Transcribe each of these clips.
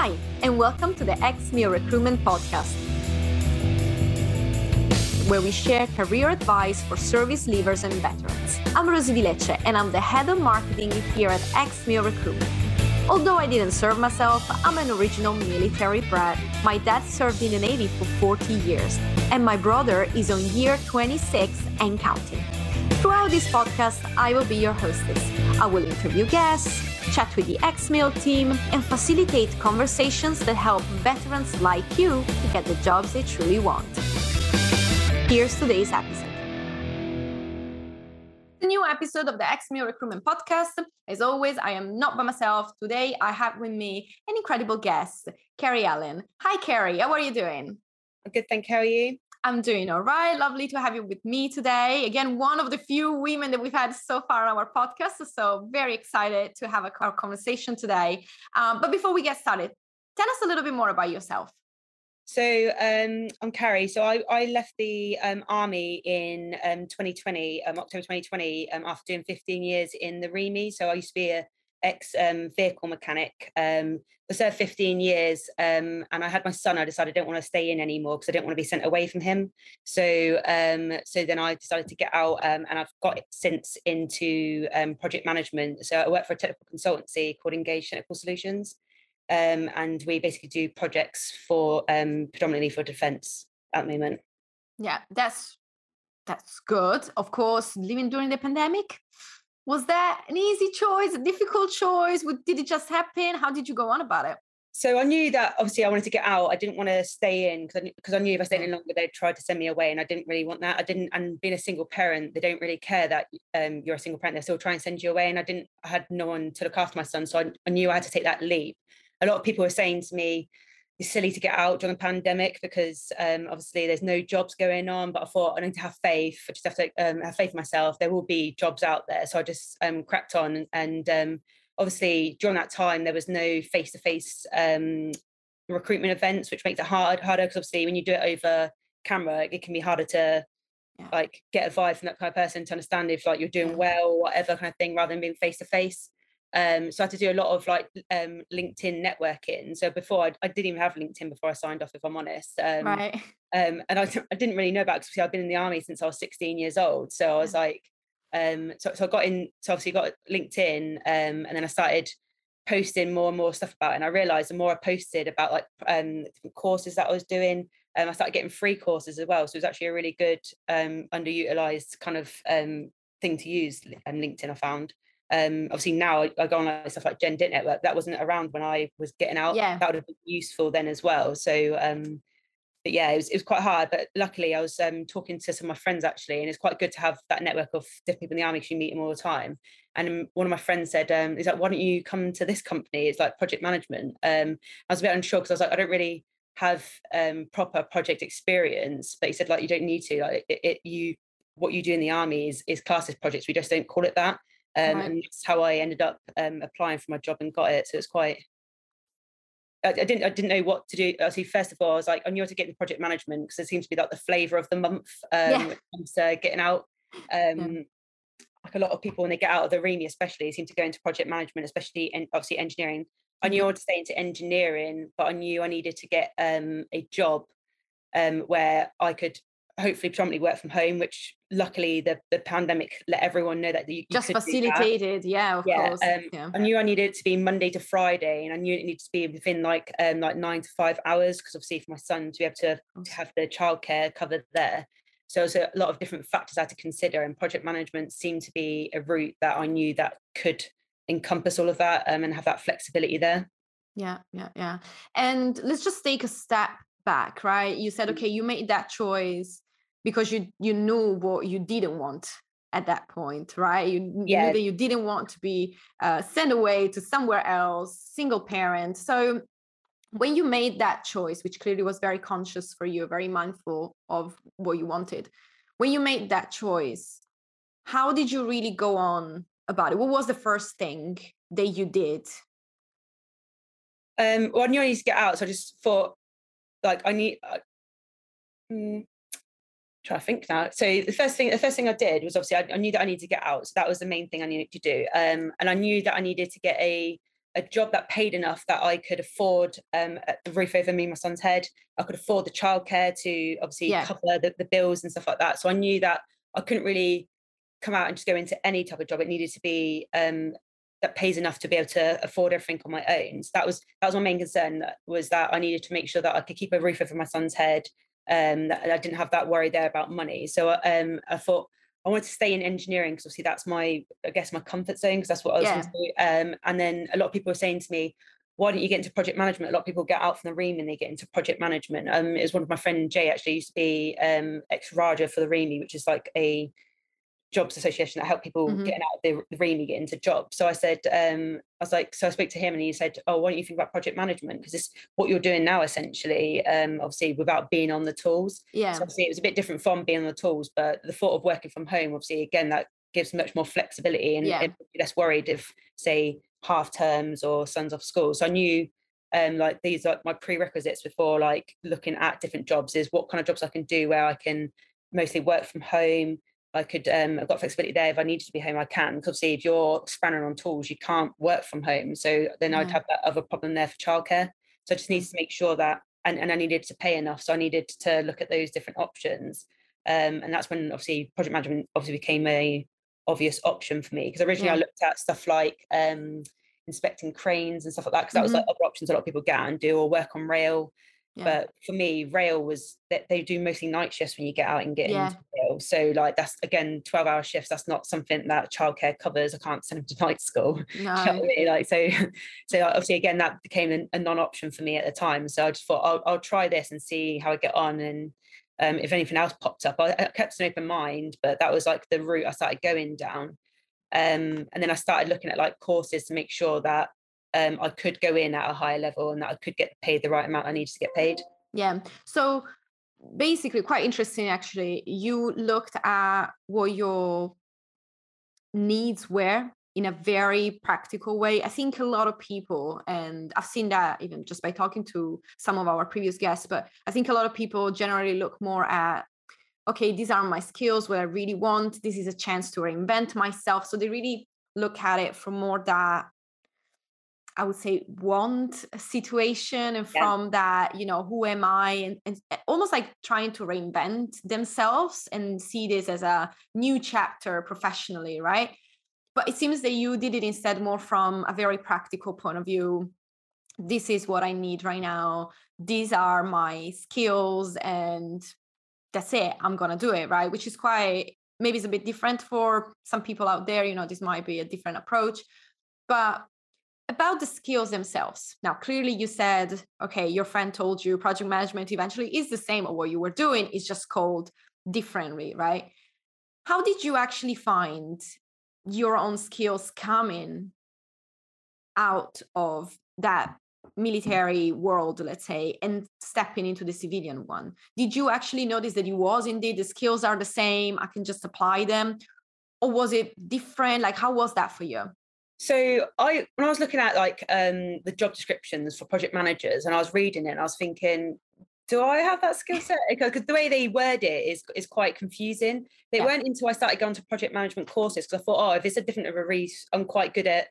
Hi, and welcome to the XMEO Recruitment Podcast, where we share career advice for service leavers and veterans. I'm Rosie Vilecce, and I'm the head of marketing here at XMEO Recruitment. Although I didn't serve myself, I'm an original military brat. My dad served in the Navy for 40 years, and my brother is on year 26 and counting. Throughout this podcast, I will be your hostess. I will interview guests, chat with the XMEO team, and facilitate conversations that help veterans like you to get the jobs they truly want. Here's today's episode. The new episode of the XMEO Recruitment Podcast. As always, I am not by myself. Today, I have with me an incredible guest, Carrie Allen. Hi, Carrie. How are you doing? Good, thank you. How are you? I'm doing all right. Lovely to have you with me today. Again, one of the few women that we've had so far on our podcast. So, very excited to have a, our conversation today. Um, but before we get started, tell us a little bit more about yourself. So um, I'm Carrie. So I, I left the um, army in um, 2020, um, October 2020, um, after doing 15 years in the REME. So I used to be a ex um, vehicle mechanic. Um, served 15 years um, and I had my son. I decided I didn't want to stay in anymore because I didn't want to be sent away from him. So um, so then I decided to get out um, and I've got since into um, project management. So I work for a technical consultancy called Engage Technical Solutions. Um, and we basically do projects for predominantly for defence at the moment. Yeah, that's that's good. Of course, living during the pandemic was that an easy choice, a difficult choice? Did it just happen? How did you go on about it? So I knew that obviously I wanted to get out. I didn't want to stay in because I, I knew if I stayed in longer, they'd try to send me away, and I didn't really want that. I didn't, and being a single parent, they don't really care that um, you're a single parent. They still try and send you away, and I didn't. I had no one to look after my son, so I, I knew I had to take that leap. A lot of people were saying to me, it's silly to get out during the pandemic because um, obviously there's no jobs going on. But I thought I need to have faith. I just have to um, have faith in myself. There will be jobs out there. So I just um, cracked on. And um, obviously during that time there was no face to face recruitment events, which makes it hard harder because obviously when you do it over camera, it can be harder to yeah. like get a vibe from that kind of person to understand if like you're doing well or whatever kind of thing rather than being face to face. Um, so I had to do a lot of like um, LinkedIn networking. So before I, I, didn't even have LinkedIn before I signed off, if I'm honest. Um, right. Um, and I, I didn't really know about because I've been in the army since I was 16 years old. So I was like, um, so, so I got in, so obviously got LinkedIn, um, and then I started posting more and more stuff about it. And I realized the more I posted about like um, different courses that I was doing, um, I started getting free courses as well. So it was actually a really good um, underutilized kind of um, thing to use on LinkedIn. I found. Um, obviously now I, I go on like stuff like Gen Dit Network. That wasn't around when I was getting out. Yeah. That would have been useful then as well. So um, but yeah, it was, it was quite hard. But luckily, I was um, talking to some of my friends actually, and it's quite good to have that network of different people in the army because you meet them all the time. And one of my friends said, um, "Is like, why don't you come to this company? It's like project management." Um, I was a bit unsure because I was like, I don't really have um, proper project experience. But he said, like, you don't need to. Like, it, it you what you do in the army is is class as projects. We just don't call it that. Um, right. And that's how I ended up um, applying for my job and got it. So it's quite. I, I, didn't. I didn't know what to do. Actually, first of all, I was like, I knew how to get in project management because it seems to be like the flavour of the month um, yeah. comes getting out. Um, yeah. Like a lot of people when they get out of the REME, especially, seem to go into project management, especially in obviously engineering. I knew I mm-hmm. wanted to stay into engineering, but I knew I needed to get um, a job um, where I could hopefully predominantly work from home, which luckily the, the pandemic let everyone know that you, you just facilitated. Yeah, of yeah, course. Um, yeah. I knew I needed it to be Monday to Friday, and I knew it needed to be within like um like nine to five hours because obviously for my son to be able to, to have the childcare covered there. So there's a lot of different factors I had to consider, and project management seemed to be a route that I knew that could encompass all of that um, and have that flexibility there. Yeah, yeah, yeah. And let's just take a step back, right? You said, mm. okay, you made that choice because you you knew what you didn't want at that point right? You yeah. knew that you didn't want to be uh, sent away to somewhere else single parent. So when you made that choice which clearly was very conscious for you very mindful of what you wanted when you made that choice how did you really go on about it? What was the first thing that you did? Um well i knew i needed to get out so i just thought like i need uh, mm, try to think now. So the first thing, the first thing I did was obviously I, I, knew that I needed to get out. So that was the main thing I needed to do. Um, and I knew that I needed to get a a job that paid enough that I could afford um, the roof over me and my son's head. I could afford the childcare to obviously yeah. cover the, the bills and stuff like that. So I knew that I couldn't really come out and just go into any type of job. It needed to be um, that pays enough to be able to afford everything on my own. So that was that was my main concern was that I needed to make sure that I could keep a roof over my son's head. Um, that I didn't have that worry there about money. So um, I thought I wanted to stay in engineering because obviously that's my, I guess, my comfort zone because that's what I was yeah. going to do. Um, and then a lot of people were saying to me, why don't you get into project management? A lot of people get out from the REME and they get into project management. Um, it was one of my friend Jay actually used to be um, ex Raja for the REME, which is like a jobs association that help people mm-hmm. getting out of the, the REME get into jobs. So I said, um, I was like, so I spoke to him and he said, oh, why don't you think about project management? Because it's what you're doing now, essentially, um, obviously without being on the tools. Yeah. So obviously it was a bit different from being on the tools, but the thought of working from home, obviously, again, that gives much more flexibility and yeah. less worried if, say, half terms or sons off school. So I knew um like these are my prerequisites before like looking at different jobs is what kind of jobs I can do where I can mostly work from home I could um, I've got flexibility there. If I needed to be home, I can. Because obviously, if you're spanning on tools, you can't work from home. So then I'd have that other problem there for childcare. So I just needed to make sure that, and, and I needed to pay enough. So I needed to look at those different options. Um, and that's when obviously project management obviously became a obvious option for me. Because originally yeah. I looked at stuff like um, inspecting cranes and stuff like that. Because that mm-hmm. was like other options a lot of people get and do, or work on rail. Yeah. But for me, rail was that they do mostly night shifts when you get out and get yeah. into rail. So like that's again 12 hour shifts. That's not something that childcare covers. I can't send them to night school. No. you know I mean? Like so, so obviously again that became a, a, non-option for me at the time. So I just thought I'll, I'll try this and see how I get on. And um, if anything else popped up, I, I kept an open mind. But that was like the route I started going down. Um, and then I started looking at like courses to make sure that um, I could go in at a higher level and that I could get paid the right amount I needed to get paid. Yeah. So basically, quite interesting actually. You looked at what your needs were in a very practical way. I think a lot of people, and I've seen that even just by talking to some of our previous guests, but I think a lot of people generally look more at okay, these are my skills, what I really want. This is a chance to reinvent myself. So they really look at it from more that I would say want situation and yeah. from that, you know, who am I? And, and, almost like trying to reinvent themselves and see this as a new chapter professionally, right? But it seems that you did it instead more from a very practical point of view. This is what I need right now. These are my skills, and that's it. I'm gonna do it, right? Which is quite maybe it's a bit different for some people out there. You know, this might be a different approach. But about the skills themselves. Now, clearly, you said, okay, your friend told you project management eventually is the same, or what you were doing is just called differently, right? How did you actually find your own skills coming out of that military world, let's say, and stepping into the civilian one? Did you actually notice that it was indeed the skills are the same? I can just apply them. Or was it different? Like, how was that for you? So I, when I was looking at like um, the job descriptions for project managers, and I was reading it, and I was thinking, do I have that skill set? Because the way they word it is is quite confusing. They yeah. weren't until I started going to project management courses because I thought, oh, if it's a different of a reach, I'm quite good at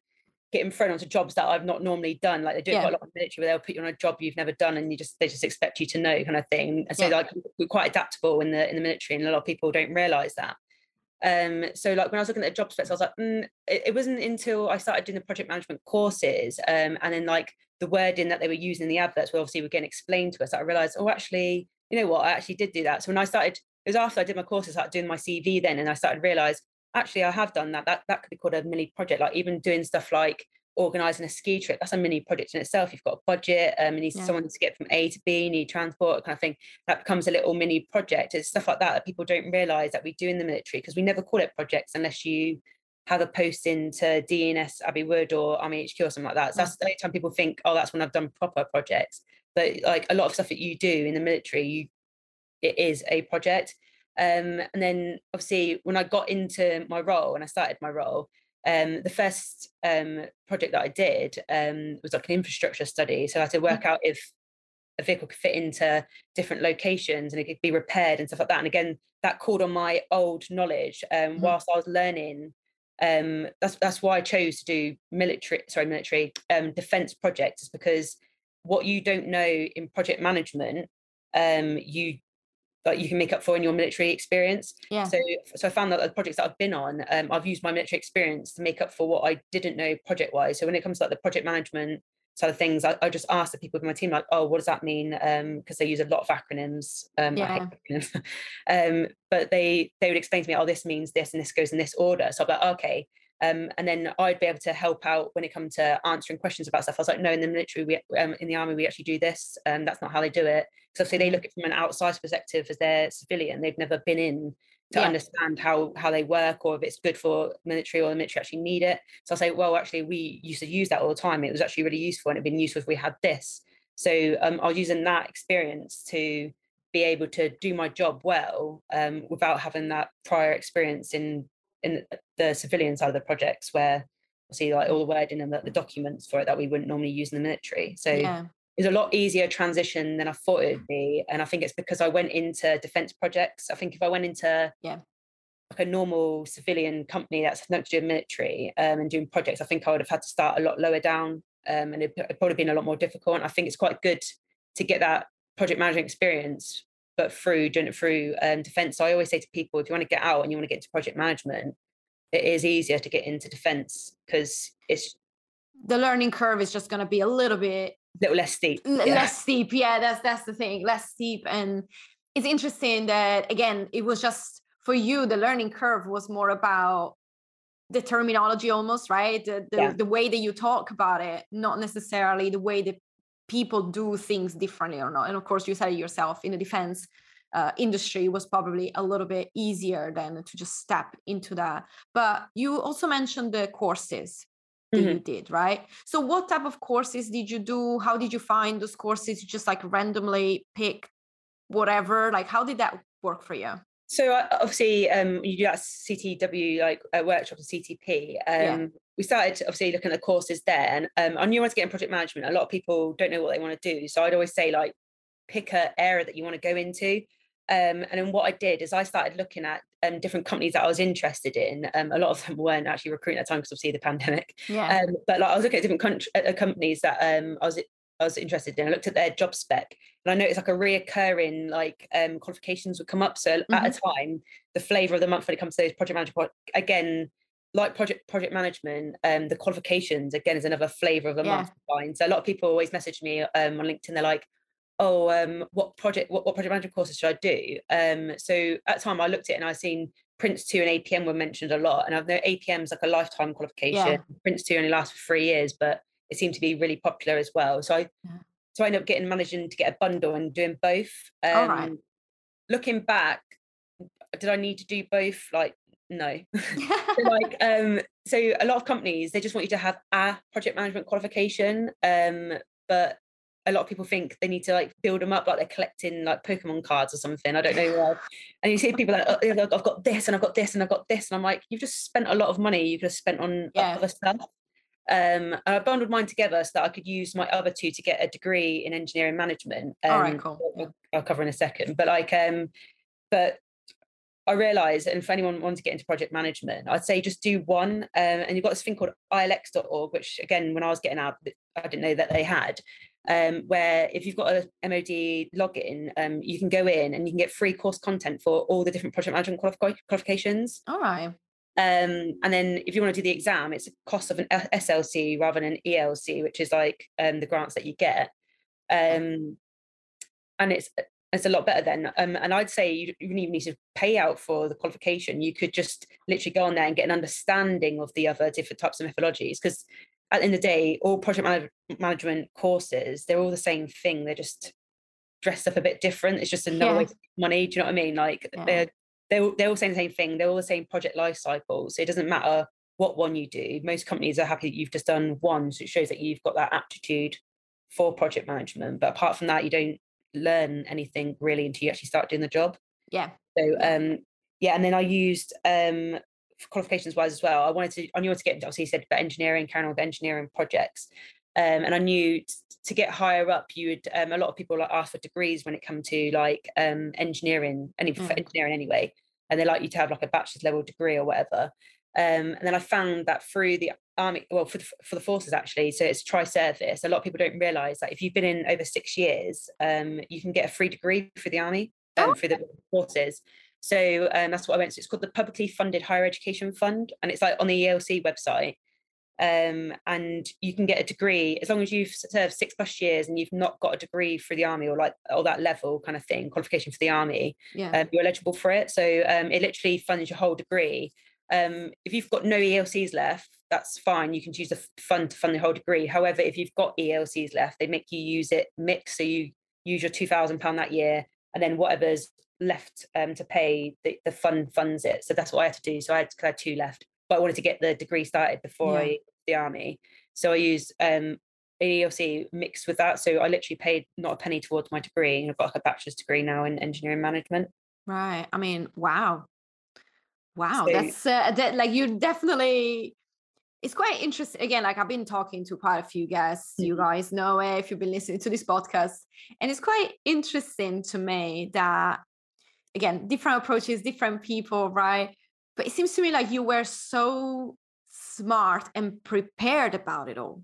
getting thrown onto jobs that I've not normally done. Like they do yeah. quite a lot of military where they'll put you on a job you've never done and you just they just expect you to know kind of thing. And so yeah. like we're quite adaptable in the in the military and a lot of people don't realise that. Um, so like when I was looking at the job specs, I was like, mm, it, it, wasn't until I started doing the project management courses, um, and then like the wording that they were using in the adverts were obviously were getting explained to us I realized, oh, actually, you know what, I actually did do that. So when I started, it was after I did my courses, I started doing my CV then, and I started to realize actually I have done that. That that could be called a mini project, like even doing stuff like organizing a ski trip that's a mini project in itself you've got a budget um you need yeah. someone to get from a to b you need transport kind of thing that becomes a little mini project it's stuff like that that people don't realize that we do in the military because we never call it projects unless you have a post into DE&S Abbey Wood or Army HQ or something like that. So that's the only time people think, oh, that's when I've done proper projects. But like a lot of stuff that you do in the military, you it is a project. Um, and then obviously when I got into my role and I started my role, um, the first um, project that I did um, was like an infrastructure study. So I had to work mm. out if a vehicle could fit into different locations and it could be repaired and stuff like that. And again, that called on my old knowledge um, mm-hmm. whilst I was learning um, that's that's why I chose to do military, sorry, military um, defense projects, is because what you don't know in project management, um, you like you can make up for in your military experience. Yeah. So so I found that the projects that I've been on, um, I've used my military experience to make up for what I didn't know project wise. So when it comes to like the project management side of things, I, I just ask the people in my team like, oh, what does that mean? Um, because they use a lot of acronyms. Um, yeah. acronyms. um, but they they would explain to me, oh, this means this and this goes in this order. So I'm like, okay. Um, and then I'd be able to help out when it comes to answering questions about stuff. I was like, no, in the military, we, um, in the army, we actually do this. Um, that's not how they do it. So obviously they look at it from an outside perspective as they're civilian. They've never been in to yeah. understand how how they work or if it's good for military or the military actually need it. So I say, well, actually, we used to use that all the time. It was actually really useful and it'd been useful if we had this. So um, I was using that experience to be able to do my job well um, without having that prior experience in in the civilian side of the projects where see like all the wording and the, the, documents for it that we wouldn't normally use in the military. So yeah. it's a lot easier transition than I thought it would be. And I think it's because I went into defense projects. I think if I went into yeah like a normal civilian company that's not to do military um, and doing projects, I think I would have had to start a lot lower down um, and it'd probably been a lot more difficult. And I think it's quite good to get that project management experience but through through um, defense. So I always say to people, if you want to get out and you want to get into project management, it is easier to get into defense because it's the learning curve is just going to be a little bit little less steep yeah. less steep yeah that's that's the thing less steep and it's interesting that again it was just for you the learning curve was more about the terminology almost right the the, yeah. the way that you talk about it not necessarily the way that people do things differently or not. And of course, you said it yourself in the defense uh, industry was probably a little bit easier than to just step into that. But you also mentioned the courses that mm-hmm. you did, right? So, what type of courses did you do? How did you find those courses? You just like randomly pick whatever? Like, how did that work for you? So uh, obviously, um, you do that CTW like a workshop at CTP. Um, yeah. We started obviously looking at the courses there, and um, I knew I was getting project management. A lot of people don't know what they want to do, so I'd always say like pick a area that you want to go into. Um, and then what I did is I started looking at um, different companies that I was interested in. Um, a lot of them weren't actually recruiting at the time because obviously the pandemic. Yeah. Um, but like I was looking at different country, uh, companies that um, I was I was interested in. I looked at their job spec and I noticed like a reoccurring like um, qualifications would come up. So mm-hmm. at a mm-hmm. time, the flavour of the month when it comes to those project management, again, like project project management, um, the qualifications again is another flavour of the yeah. month. So a lot of people always message me um, on LinkedIn. They're like, "Oh, um, what project what, what project management courses should I do?" Um, so at the time, I looked at it and I seen PRINCE2 and APM were mentioned a lot. And I know APM is like a lifetime qualification. Yeah. PRINCE2 only lasts for three years, but it seemed to be really popular as well. So I yeah. so I ended up getting managing to get a bundle and doing both. Um, All right. Looking back, did I need to do both? Like no. so like um so a lot of companies they just want you to have a project management qualification um but a lot of people think they need to like build them up like they're collecting like Pokemon cards or something. I don't know why. And you see people like, oh, I've got this and I've got this and I've got this. And I'm like, you've just spent a lot of money you could have spent on yeah. other stuff. Um, I bundled mine together so that I could use my other two to get a degree in engineering management. Um, All right, um, cool. I'll, I'll, cover in a second. But like, um, but I realised, and for anyone wanting to get into project management, I'd say just do one. Um, and you've got this thing called ilx.org, which again, when I was getting out, I didn't know that they had. Um, where if you've got a MOD login, um, you can go in and you can get free course content for all the different project management qualifications. All right. Um, and then if you want to do the exam, it's a cost of an SLC rather than an ELC, which is like um, the grants that you get. Um, and it's it's a lot better then. Um, and I'd say you, you don't even need to pay out for the qualification. You could just literally go on there and get an understanding of the other different types of methodologies. Because at the end of the day, all project manage- management courses, they're all the same thing. They're just dressed up a bit different. It's just another yeah. way to money. Do you know what I mean? Like yeah. they're they're, they're all saying the same thing. They're all the same project life cycle. So it doesn't matter what one you do. Most companies are happy that you've just done one. So it shows that you've got that aptitude for project management. But apart from that, you don't learn anything really until you actually start doing the job. Yeah. So um yeah, and then I used um qualifications wise as well. I wanted to I knew to get into obviously you said about engineering, carrying on with engineering projects. Um, and I knew t- to get higher up, you would um, a lot of people like ask for degrees when it comes to like um, engineering, any mm. engineering anyway, and they like you to have like a bachelor's level degree or whatever. Um, and then I found that through the army, well, for the, for the forces actually, so it's tri-service. A lot of people don't realise that if you've been in over six years, um, you can get a free degree for the army um, oh. through the forces. So um, that's what I went to. It's called the Publicly Funded Higher Education Fund, and it's like on the ELC website. Um, and you can get a degree as long as you've served six plus years and you've not got a degree for the army or like or that level kind of thing, qualification for the army. Yeah. Um, you're eligible for it. So um, it literally funds your whole degree. Um, if you've got no ELCs left, that's fine. You can choose the fund to fund the whole degree. However, if you've got ELCs left, they make you use it mixed. So you use your two thousand pound that year, and then whatever's left um, to pay, the, the fund funds it. So that's what I had to do. So I had, I had two left, but I wanted to get the degree started before yeah. I the army. So I used um, ELC mixed with that. So I literally paid not a penny towards my degree, and I've got like a bachelor's degree now in engineering management. Right. I mean, wow, wow. So, that's uh, that, like you definitely. It's quite interesting. Again, like I've been talking to quite a few guests. Mm-hmm. You guys know it if you've been listening to this podcast, and it's quite interesting to me that again different approaches different people right but it seems to me like you were so smart and prepared about it all.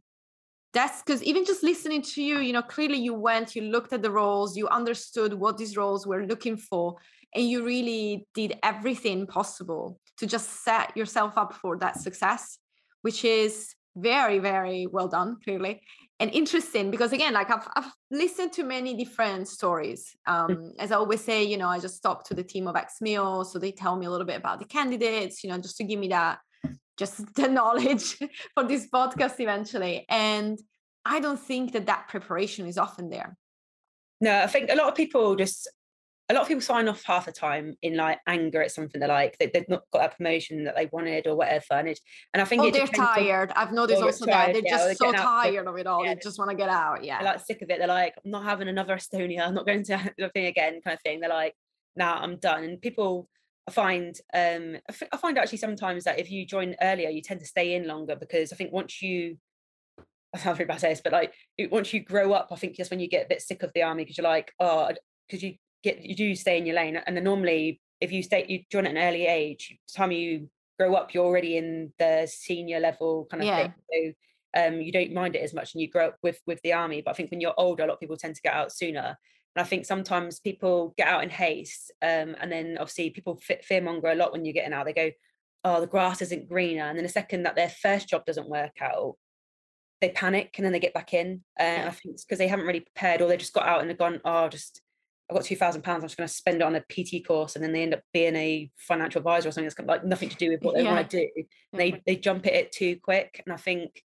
That's because even just listening to you you know clearly you went you looked at the roles you understood what these roles were looking for and you really did everything possible to just set yourself up for that success which is very very well done clearly and interesting because again like i've, I've listened to many different stories. Mm. um, as i always say you know i just talk to the team of Exmeo so they tell me a little bit about the candidates you know just to give me that just the knowledge for this podcast eventually. And i don't think that that preparation is often there. No i think a lot of people just a lot of people sign off half the time in like anger at something they're like they, have not got that promotion that they wanted or whatever and it and I think oh, they're tired on, I've noticed also tired, that they're yeah, just so tired of it all. yeah. they just want to get out yeah. They're like sick of it. They're like I'm not having another Estonia. I'm not going to the thing again kind of thing. They're like nah I'm done and people I find um I find actually sometimes that if you join earlier you tend to stay in longer because I think once you I sound very bad this, but like once you grow up, I think just when you get a bit sick of the army because you're like, oh, because you get you do stay in your lane and then normally if you stay you join at an early age time you grow up you're already in the senior level kind of yeah. thing so um, you don't mind it as much and you grow up with with the army but i think when you're older a lot of people tend to get out sooner. And i think sometimes people get out in haste um, and then obviously people fearmonger a lot when you're getting out. They go oh the grass isn't greener. And then the second that their first job doesn't work out they panic and then they get back in. Uh, and i think it's because they haven't really prepared or they just got out and they've gone oh just I've got two thousand pounds. I'm just going to spend it on a PT course, and then they end up being a financial advisor or something that's got like nothing to do with what they yeah. want to do. They they jump at it too quick, and I think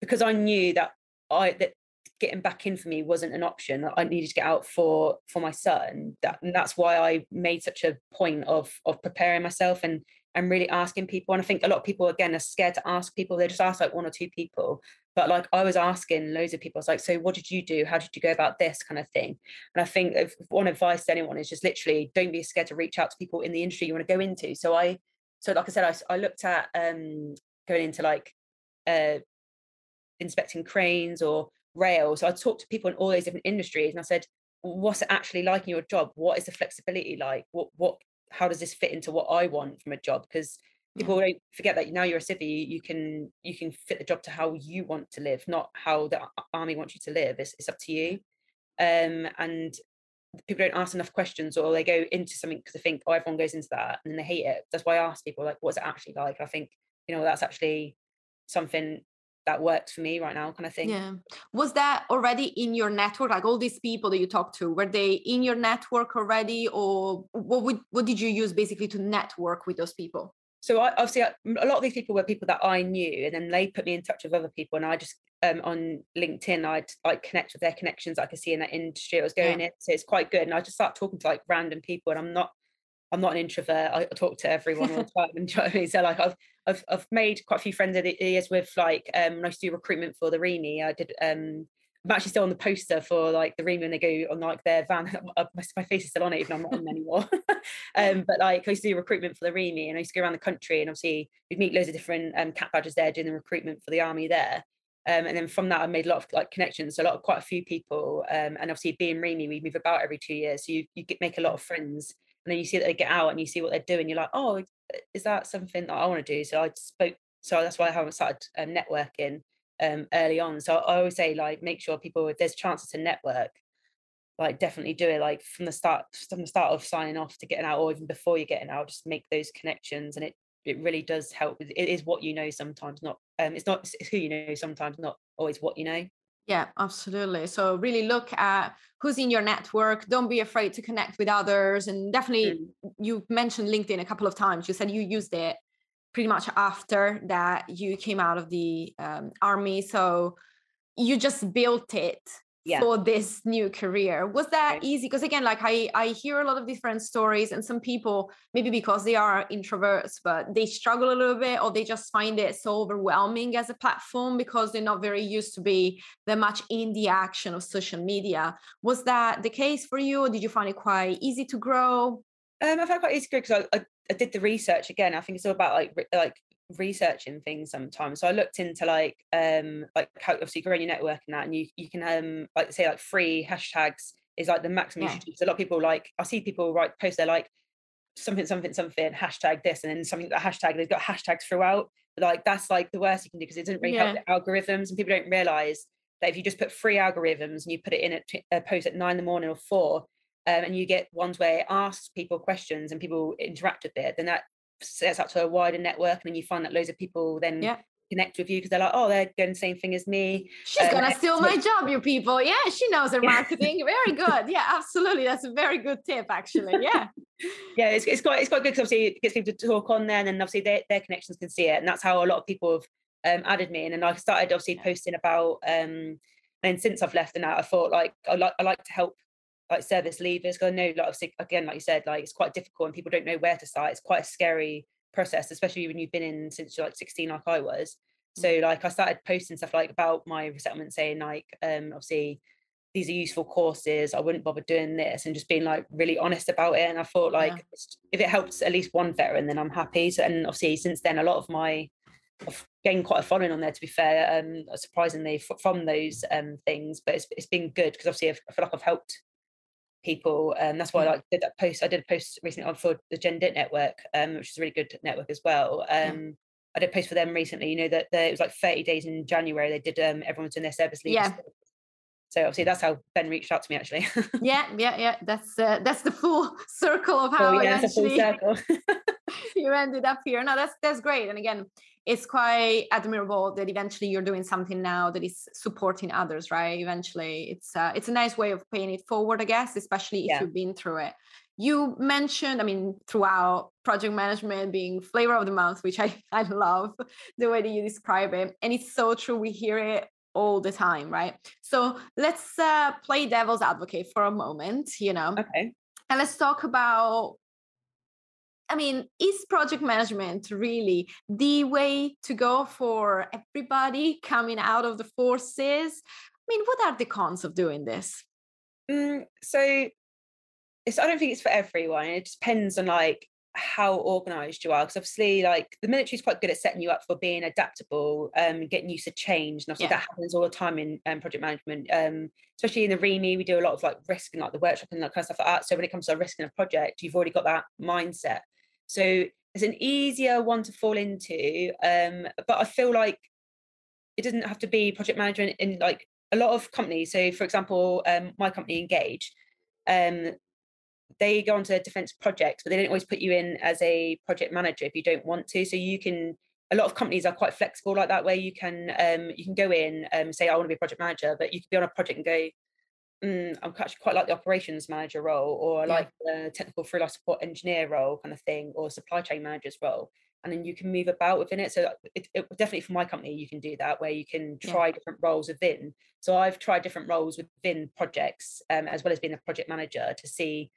because I knew that I that getting back in for me wasn't an option. that I needed to get out for for my son. That and that's why I made such a point of of preparing myself and and really asking people. And I think a lot of people again are scared to ask people. They just ask like one or two people. But like I was asking loads of people, I was like, so what did you do? How did you go about this kind of thing? And I think if one advice to anyone is just literally don't be scared to reach out to people in the industry you want to go into. So I, so like I said, I, I looked at um, going into like uh, inspecting cranes or rail. So I talked to people in all those different industries and I said, what's it actually like in your job? What is the flexibility like? What, what, how does this fit into what I want from a job? Because people don't forget that now you're a civvy you can you can fit the job to how you want to live not how the army wants you to live. It's, it's up to you. Um, and people don't ask enough questions or they go into something because they think oh everyone goes into that and then they hate it. That's why i ask people like what's it actually like? I think you know that's actually something that works for me right now kind of thing. Yeah. Was that already in your network? Like all these people that you talked to were they in your network already? Or what would what did you use basically to network with those people so I, obviously a lot of these people were people that I knew, and then they put me in touch with other people, and I just um, on LinkedIn I'd like connect with their connections I could see in that industry I was going yeah. in. So it's quite good, and I just start talking to like random people, and I'm not I'm not an introvert. I talk to everyone all the time, and you know I mean? so like I've I've I've made quite a few friends over the years with like um when I used to do recruitment for the REME. I did um I'm actually still on the poster for like the room when they go on like their van. my, my face is still on it, even I'm not on them anymore. um, but like I used to do recruitment for the REME and I used to go around the country and obviously we'd meet loads of different um, cap badges there doing the recruitment for the army there. Um, and then from that, I made a lot of like connections, so a lot of quite a few people. Um, and obviously being REME, we move about every two years, so you you get, make a lot of friends. And then you see that they get out and you see what they're doing. You're like, oh, is that something that I want to do? So I spoke. So that's why I haven't started um, networking um, early on. So I always say like make sure people if there's chances to network, like definitely do it like from the start from the start of signing off to getting out or even before you're getting out just make those connections and it it really does help it is what you know sometimes not um it's not it's who you know sometimes not always what you know yeah absolutely so really look at who's in your network don't be afraid to connect with others and definitely mm. you mentioned linkedin a couple of times you said you used it pretty much after that you came out of the um, army so you just built it yeah. for this new career was that right. easy because again like i i hear a lot of different stories and some people maybe because they are introverts but they struggle a little bit or they just find it so overwhelming as a platform because they're not very used to be that much in the action of social media was that the case for you or did you find it quite easy to grow um, I found quite easy because I, I, I, did the research again. I think it's all about like like researching things sometimes. So I looked into like um like how obviously growing your network and that, and you you can um like say like free hashtags is like the maximum yeah. So a lot of people like I see people write post they're like something something something hashtag this and then something that hashtag they've got hashtags throughout. Like that's like the worst you can do because it doesn't really yeah. help the algorithms and people don't realize that if you just put free algorithms and you put it in a post at nine in the morning or four um, and you get ones where it asks people questions and people interact with it, then that sets up to a wider network and then you find that loads of people then yeah. connect with you because they're like oh they're doing the same thing as me. She's um, gonna steal my job you people. Yeah she knows her marketing. Very good. Yeah absolutely. That's a very good tip actually. Yeah. Yeah it's, it's quite it's quite good because obviously it gets people to talk on there and then obviously their, their connections can see it and that's how a lot of people have um, added me. And then I started obviously posting about um and since I've left and out I thought like I like I like to help like service leavers because I know like obviously again like you said like it's quite difficult and people don't know where to start. It's quite a scary process especially when you've been in since you're like 16 like I was. Mm. so like I started posting stuff like about my resettlement saying like um obviously these are useful courses. I wouldn't bother doing this and just being like really honest about it. And I thought like yeah. if it helps at least one veteran then I'm happy. So and obviously since then a lot of my I've gained quite a following on there to be fair um surprisingly from those um things but it's, it's been good because obviously I've, I feel like I've helped people. and um, that's why I like did that post. I did a post recently on for the Gen Dit network, um, which is a really good network as well. Um, I did a post for them recently. You know that it was like 30 days in January. They did um, everyone's doing their service leave. Yeah. So obviously that's how Ben reached out to me actually. yeah, yeah, yeah. That's uh, that's the full circle of how oh, yeah, eventually you ended up here. No, that's that's great. And again, it's quite admirable that eventually you're doing something now that is supporting others right? Eventually it's uh, it's a nice way of paying it forward i guess especially if yeah. you've been through it. You mentioned i mean throughout project management being flavor of the month which i i love the way that you describe it and it's so true we hear it all the time right? So let's uh, play devil's advocate for a moment you know? Okay. And let's talk about I mean, is project management really the way to go for everybody coming out of the forces? I mean, what are the cons of doing this? Mm, so, it's, I don't think it's for everyone. It depends on like how organized you are because obviously like the military is quite good at setting you up for being adaptable um getting used to change and obviously yeah. that happens all the time in um, project management um especially in the REME we do a lot of like risk and like the workshop and that kind of stuff like that so when it comes to risk in a project you've already got that mindset so it's an easier one to fall into. Um, but I feel like it doesn't have to be project management in like a lot of companies. So for example, um, my company Engage, um, they go onto defense projects, but they don't always put you in as a project manager if you don't want to. So you can a lot of companies are quite flexible like that where you can um, you can go in and say I want to be a project manager, but you can be on a project and go, mm, I'm actually quite like the operations manager role, or I yeah. like the technical freelance support engineer role kind of thing, or supply chain manager's role. And then you can move about within it. So it, it definitely for my company, you can do that where you can try yeah. different roles within. So I've tried different roles within projects, um, as well as being a project manager to see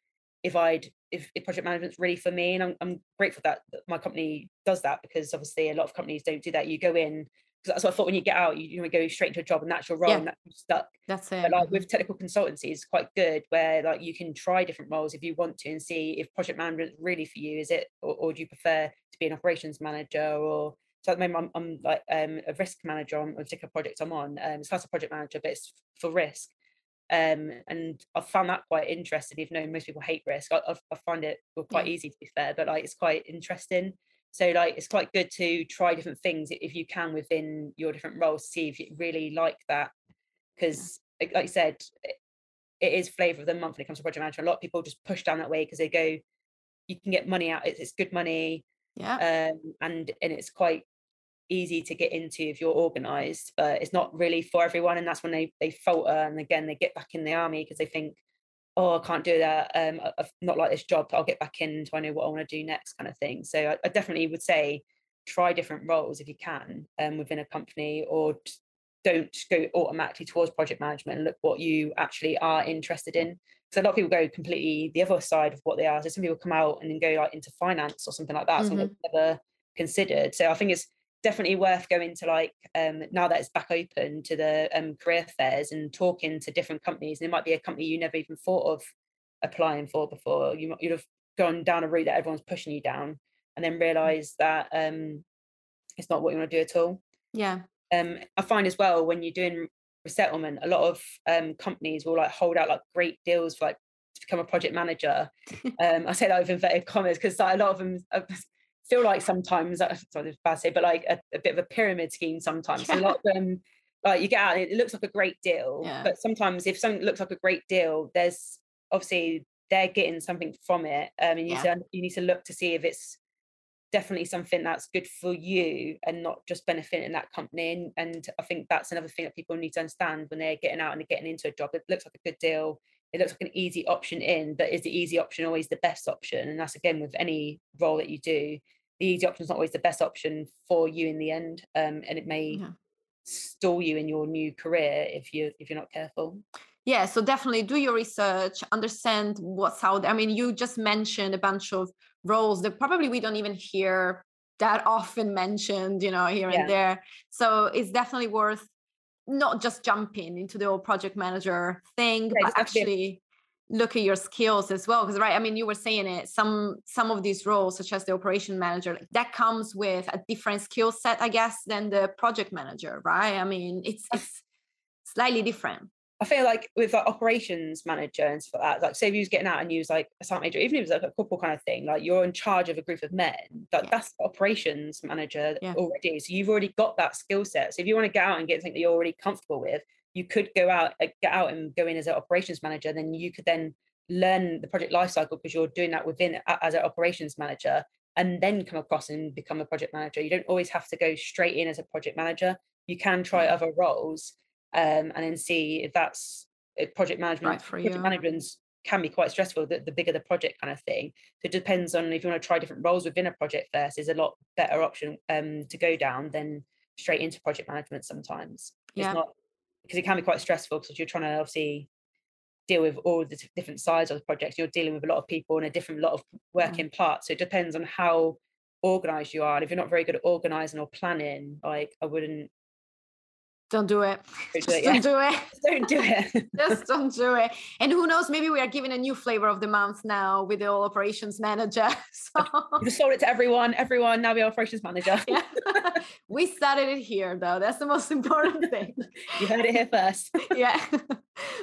if I'd if, if project management's really for me. And I'm, I'm grateful that, that my company does that because obviously a lot of companies don't do that. You go in because that's what I thought when you get out, you, you know, go straight into a job and that's your role yeah. and that's stuck. That's it. But like with technical consultancy, it's quite good where like you can try different roles if you want to and see if project management is really for you. Is it, or, or do you prefer to be an operations manager or so at the moment I'm, I'm like um, a risk manager on a particular project I'm on. Um, it's class a project manager, but it's for risk. Um, and I found that quite interesting, even though most people hate risk. I, I find it well, quite yeah. easy to be fair, but like it's quite interesting. So like it's quite good to try different things if you can within your different roles, see if you really like that. Because like I said, it is flavor of the month when it comes to project management. A lot of people just push down that way because they go, you can get money out, it's, it's good money. Yeah. Um, and and it's quite easy to get into if you're organized, but it's not really for everyone. And that's when they they falter and again they get back in the army because they think, oh, I can't do that. Um, I've not like this job, I'll get back in until I know what I want to do next, kind of thing. So I, I definitely would say try different roles if you can um, within a company or don't go automatically towards project management and look what you actually are interested in. So a lot of people go completely the other side of what they are. So some people come out and then go like into finance or something like that, mm-hmm. something they've never considered. So I think it's definitely worth going to like um, now that it's back open to the um, career fairs and talking to different companies. And it might be a company you never even thought of applying for before. You you'd have gone down a route that everyone's pushing you down, and then mm. realize that um, it's not what you want to do at all. Yeah. Um, I find as well when you're doing resettlement, a lot of um, companies will like hold out like great deals for like to become a project manager. um, I say that with inverted commas because like, a lot of them feel like sometimes sorry, it's bad to say, but like a, a, bit of a pyramid scheme sometimes. So a lot of them like you get out, it looks like a great deal, yeah. but sometimes if something looks like a great deal, there's obviously they're getting something from it. Um, and you, yeah. need to, you need to look to see if it's definitely something that's good for you and not just benefiting that company. And, and I think that's another thing that people need to understand when they're getting out and getting into a job. It looks like a good deal. It looks like an easy option in, but is the easy option always the best option? And that's again with any role that you do, the easy option is not always the best option for you in the end. Um, and it may yeah. stall you in your new career if you if you're not careful yeah so definitely do your research understand what's out there i mean you just mentioned a bunch of roles that probably we don't even hear that often mentioned you know here yeah. and there so it's definitely worth not just jumping into the old project manager thing yeah, but actually look at your skills as well because right i mean you were saying it some some of these roles such as the operation manager like, that comes with a different skill set i guess than the project manager right i mean it's it's slightly different I feel like with like operations manager and stuff like that, like say if you was getting out and you was like a site manager, even if it was like a couple kind of thing, like you're in charge of a group of men, like yeah. that's operations manager yeah. already. So you've already got that skill set. So if you want to get out and get something that you're already comfortable with, you could go out, uh, get out and go in as an operations manager. Then you could then learn the project lifecycle because you're doing that within as an operations manager and then come across and become a project manager. You don't always have to go straight in as a project manager. You can try other roles um, and then see if that's if project management. Right for project you. management can be quite stressful. The, the bigger the project kind of thing. So it depends on if you want to try different roles within a project first. Is a lot better option um, to go down than straight into project management. Sometimes yeah. it's not because it can be quite stressful because you're trying to obviously deal with all the different sides of the project. You're dealing with a lot of people and a different lot of working mm. parts. So it depends on how organized you are. And if you're not very good at organizing or planning, like I wouldn't don't do it. Don't do it. Don't do it. don't do it. Just don't do it. And who knows? Maybe we are giving a new flavor of the month now with the all operations manager. So you sold it to everyone. Everyone now we are operations manager. yeah. we started it here, though. That's the most important thing. you heard it here first. yeah.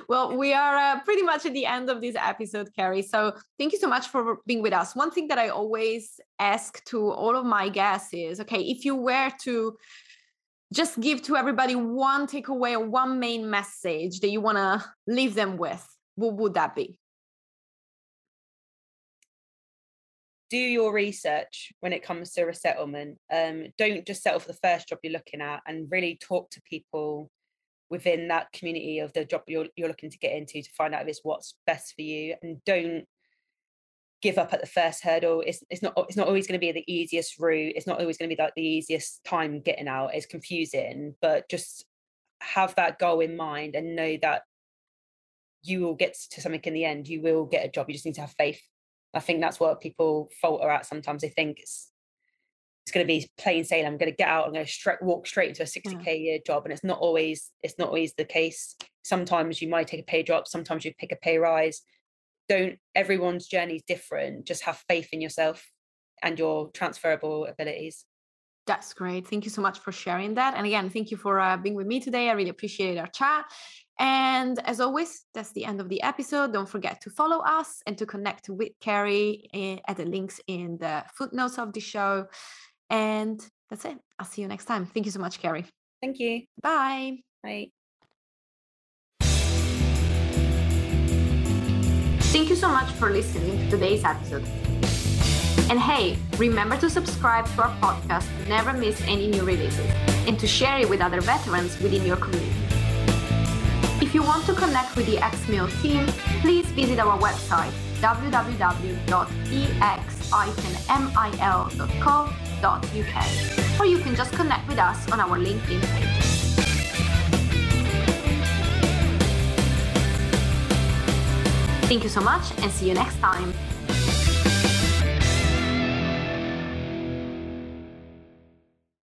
Well, we are uh, pretty much at the end of this episode, Carrie. So thank you so much for being with us. One thing that I always ask to all of my guests is, okay, if you were to just give to everybody one takeaway or one main message that you want to leave them with, what would that be? Do your research when it comes to resettlement. Um, don't just settle for the first job you're looking at and really talk to people within that community of the job you're, you're looking to get into to find out if it's what's best for you and don't give up at the first hurdle. It's it's not it's not always going to be the easiest route. It's not always going to be like the easiest time getting out. It's confusing, but just have that goal in mind and know that you will get to something in the end. You will get a job. You just need to have faith. I think that's what people falter at sometimes. They think it's it's going to be plain sailing. I'm going to get out. I'm going to straight walk straight into a 60k yeah. year job, and it's not always it's not always the case. Sometimes you might take a pay drop. Sometimes you pick a pay rise don't everyone's journey is different just have faith in yourself and your transferable abilities that's great thank you so much for sharing that and again thank you for uh, being with me today i really appreciate our chat And as always, that's the end of the episode. Don't forget to follow us and to connect with Carrie eh, at the links in the footnotes of the show. And that's it. I'll see you next time. Thank you so much, Carrie. Thank you. Bye. Bye. Thank you so much for listening to today's episode. And hey, remember to subscribe to our podcast to never miss any new releases and to share it with other veterans within your community. If you want to connect with the XMIL team, please visit our website www.ex-mil.co.uk or you can just connect with us on our LinkedIn page. Thank you so much and see you next time.